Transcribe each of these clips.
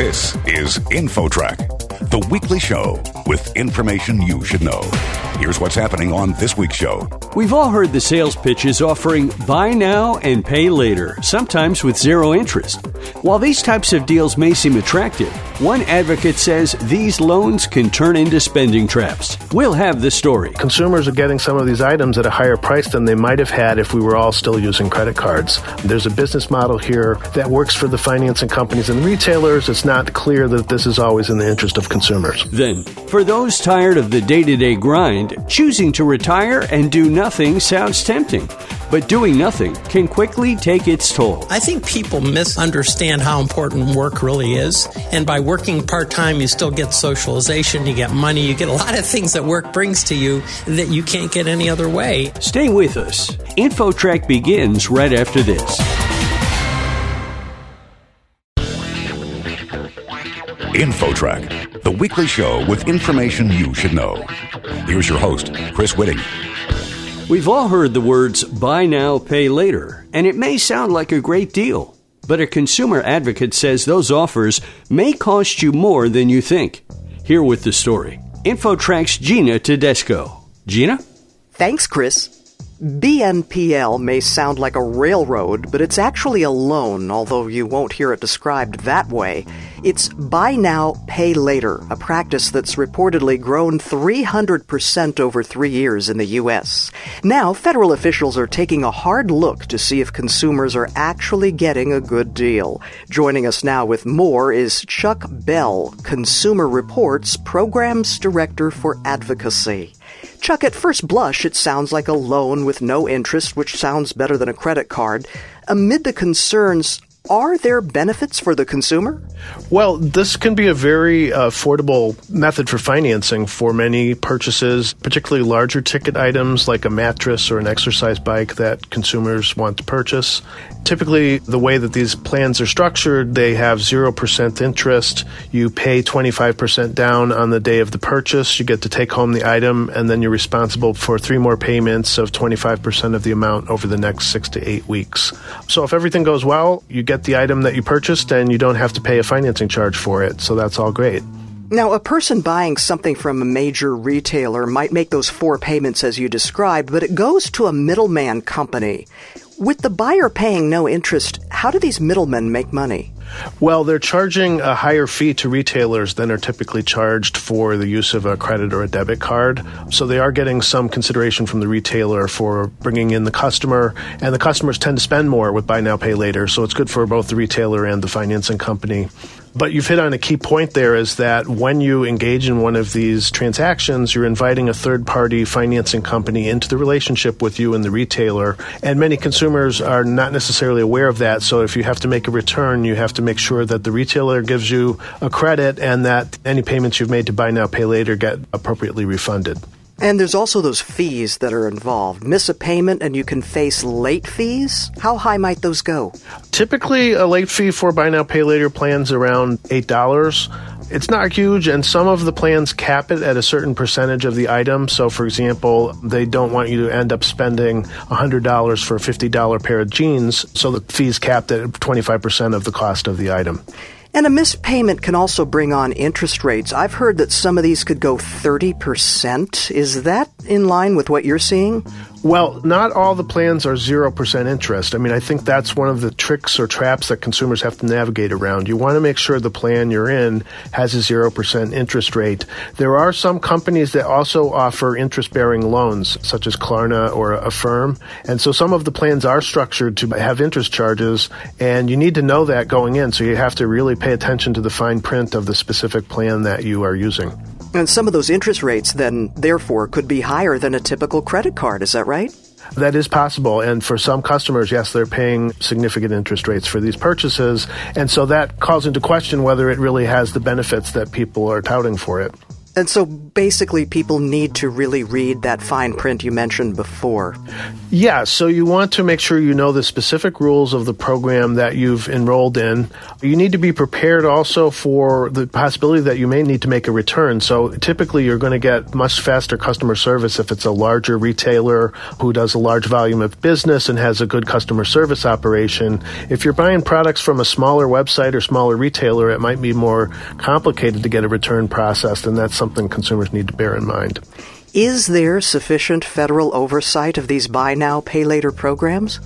This is InfoTrack, the weekly show with information you should know. Here's what's happening on this week's show. We've all heard the sales pitches offering buy now and pay later, sometimes with zero interest. While these types of deals may seem attractive, one advocate says these loans can turn into spending traps. We'll have the story. Consumers are getting some of these items at a higher price than they might have had if we were all still using credit cards. There's a business model here that works for the financing companies and retailers. It's not clear that this is always in the interest of consumers. Then, for those tired of the day to day grind, choosing to retire and do nothing sounds tempting. But doing nothing can quickly take its toll. I think people misunderstand how important work really is. And by working part time, you still get socialization, you get money, you get a lot of things that work brings to you that you can't get any other way. Stay with us. InfoTrack begins right after this. InfoTrack, the weekly show with information you should know. Here's your host, Chris Whitting. We've all heard the words buy now, pay later, and it may sound like a great deal. But a consumer advocate says those offers may cost you more than you think. Here with the story InfoTrack's Gina Tedesco. Gina? Thanks, Chris. BNPL may sound like a railroad, but it's actually a loan, although you won't hear it described that way. It's buy now, pay later, a practice that's reportedly grown 300% over three years in the U.S. Now, federal officials are taking a hard look to see if consumers are actually getting a good deal. Joining us now with more is Chuck Bell, Consumer Reports Programs Director for Advocacy. Chuck, at first blush, it sounds like a loan with no interest, which sounds better than a credit card. Amid the concerns, are there benefits for the consumer? Well, this can be a very uh, affordable method for financing for many purchases, particularly larger ticket items like a mattress or an exercise bike that consumers want to purchase. Typically, the way that these plans are structured, they have 0% interest. You pay 25% down on the day of the purchase. You get to take home the item, and then you're responsible for three more payments of 25% of the amount over the next six to eight weeks. So if everything goes well, you get the item that you purchased and you don't have to pay a financing charge for it. So that's all great. Now, a person buying something from a major retailer might make those four payments as you described, but it goes to a middleman company. With the buyer paying no interest, how do these middlemen make money? Well, they're charging a higher fee to retailers than are typically charged for the use of a credit or a debit card. So they are getting some consideration from the retailer for bringing in the customer, and the customers tend to spend more with buy now, pay later. So it's good for both the retailer and the financing company. But you've hit on a key point there is that when you engage in one of these transactions, you're inviting a third party financing company into the relationship with you and the retailer. And many consumers are not necessarily aware of that. So if you have to make a return, you have to make sure that the retailer gives you a credit and that any payments you've made to buy now, pay later get appropriately refunded. And there's also those fees that are involved. Miss a payment and you can face late fees? How high might those go? Typically, a late fee for buy now, pay later plans around $8. It's not huge, and some of the plans cap it at a certain percentage of the item. So, for example, they don't want you to end up spending $100 for a $50 pair of jeans, so the fee's capped at 25% of the cost of the item. And a missed payment can also bring on interest rates. I've heard that some of these could go 30%. Is that in line with what you're seeing? Well, not all the plans are 0% interest. I mean, I think that's one of the tricks or traps that consumers have to navigate around. You want to make sure the plan you're in has a 0% interest rate. There are some companies that also offer interest bearing loans, such as Klarna or Affirm. And so some of the plans are structured to have interest charges, and you need to know that going in. So you have to really pay attention to the fine print of the specific plan that you are using. And some of those interest rates then, therefore, could be higher than a typical credit card. Is that right? That is possible. And for some customers, yes, they're paying significant interest rates for these purchases. And so that calls into question whether it really has the benefits that people are touting for it. And so basically, people need to really read that fine print you mentioned before. Yeah, so you want to make sure you know the specific rules of the program that you've enrolled in. You need to be prepared also for the possibility that you may need to make a return. So typically, you're going to get much faster customer service if it's a larger retailer who does a large volume of business and has a good customer service operation. If you're buying products from a smaller website or smaller retailer, it might be more complicated to get a return processed, and that's something consumers need to bear in mind. Is there sufficient federal oversight of these buy now, pay later programs?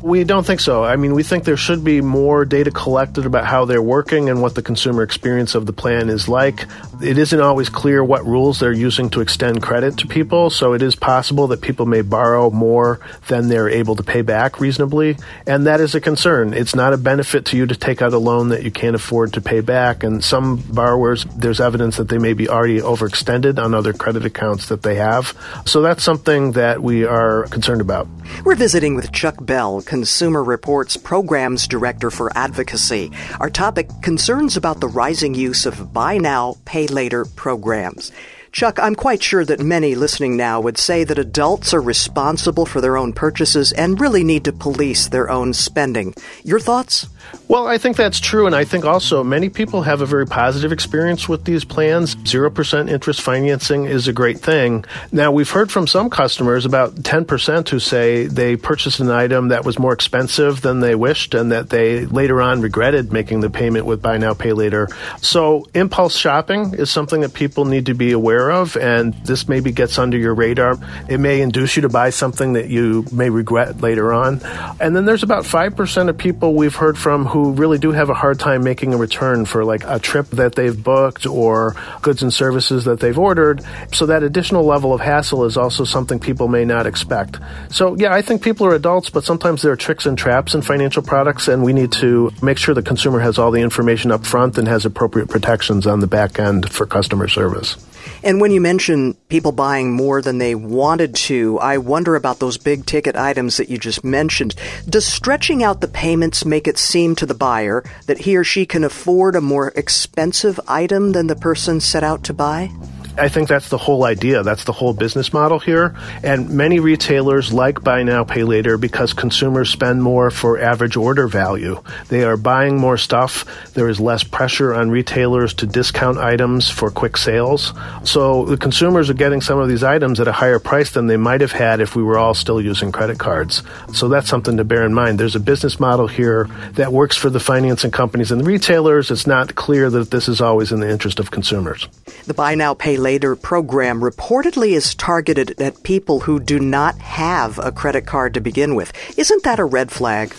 We don't think so. I mean, we think there should be more data collected about how they're working and what the consumer experience of the plan is like. It isn't always clear what rules they're using to extend credit to people, so it is possible that people may borrow more than they're able to pay back reasonably, and that is a concern. It's not a benefit to you to take out a loan that you can't afford to pay back, and some borrowers, there's evidence that they may be already overextended on other credit accounts that they have. So that's something that we are concerned about. We're visiting with Chuck Bell, Consumer Reports Programs Director for Advocacy. Our topic concerns about the rising use of buy now, pay later programs. Chuck, I'm quite sure that many listening now would say that adults are responsible for their own purchases and really need to police their own spending. Your thoughts? Well, I think that's true, and I think also many people have a very positive experience with these plans. 0% interest financing is a great thing. Now, we've heard from some customers, about 10%, who say they purchased an item that was more expensive than they wished and that they later on regretted making the payment with Buy Now, Pay Later. So, impulse shopping is something that people need to be aware of, and this maybe gets under your radar. It may induce you to buy something that you may regret later on. And then there's about 5% of people we've heard from who really do have a hard time making a return for like a trip that they've booked or goods and services that they've ordered. So that additional level of hassle is also something people may not expect. So yeah, I think people are adults, but sometimes there are tricks and traps in financial products and we need to make sure the consumer has all the information up front and has appropriate protections on the back end for customer service. And when you mention people buying more than they wanted to, I wonder about those big ticket items that you just mentioned. Does stretching out the payments make it seem to the buyer that he or she can afford a more expensive item than the person set out to buy? I think that's the whole idea. That's the whole business model here. And many retailers like buy now, pay later because consumers spend more for average order value. They are buying more stuff. There is less pressure on retailers to discount items for quick sales. So the consumers are getting some of these items at a higher price than they might have had if we were all still using credit cards. So that's something to bear in mind. There's a business model here that works for the financing companies and the retailers. It's not clear that this is always in the interest of consumers. The buy now, pay later program reportedly is targeted at people who do not have a credit card to begin with. Isn't that a red flag?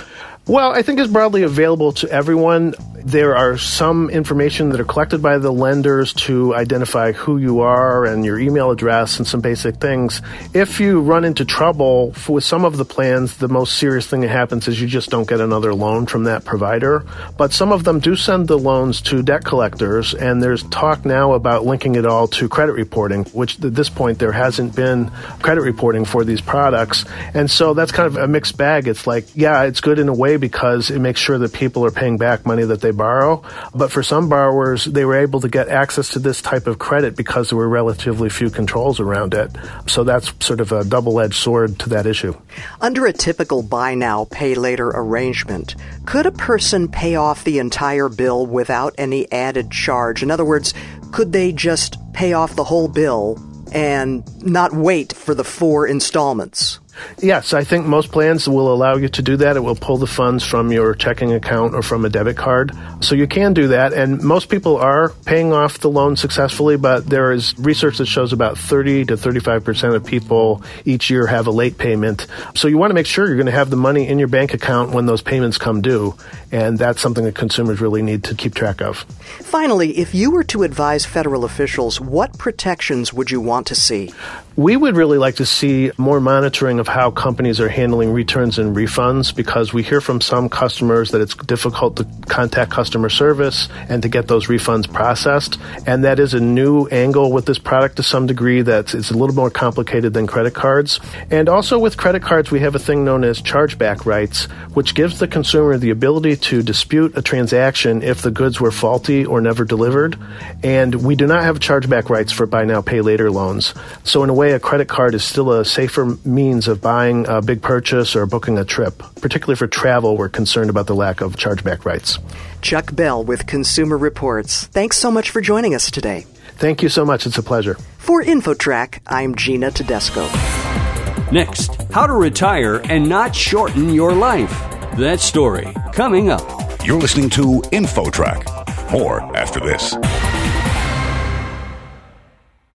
Well, I think it's broadly available to everyone. There are some information that are collected by the lenders to identify who you are and your email address and some basic things. If you run into trouble with some of the plans, the most serious thing that happens is you just don't get another loan from that provider. But some of them do send the loans to debt collectors, and there's talk now about linking it all to credit reporting, which at this point there hasn't been credit reporting for these products. And so that's kind of a mixed bag. It's like, yeah, it's good in a way because it makes sure that people are paying back money that they borrow. But for some borrowers, they were able to get access to this type of credit because there were relatively few controls around it. So that's sort of a double edged sword to that issue. Under a typical buy now, pay later arrangement, could a person pay off the entire bill without any added charge? In other words, could they just pay off the whole bill and not wait for the four installments? Yes, I think most plans will allow you to do that. It will pull the funds from your checking account or from a debit card. So you can do that. And most people are paying off the loan successfully, but there is research that shows about 30 to 35% of people each year have a late payment. So you want to make sure you're going to have the money in your bank account when those payments come due. And that's something that consumers really need to keep track of. Finally, if you were to advise federal officials, what protections would you want to see? We would really like to see more monitoring of how companies are handling returns and refunds because we hear from some customers that it's difficult to contact customer service and to get those refunds processed. And that is a new angle with this product to some degree that it's a little more complicated than credit cards. And also with credit cards, we have a thing known as chargeback rights, which gives the consumer the ability to dispute a transaction if the goods were faulty or never delivered. And we do not have chargeback rights for buy now, pay later loans. So in a way, way, a credit card is still a safer means of buying a big purchase or booking a trip. Particularly for travel, we're concerned about the lack of chargeback rights. Chuck Bell with Consumer Reports. Thanks so much for joining us today. Thank you so much. It's a pleasure. For InfoTrack, I'm Gina Tedesco. Next, how to retire and not shorten your life. That story coming up. You're listening to InfoTrack. More after this.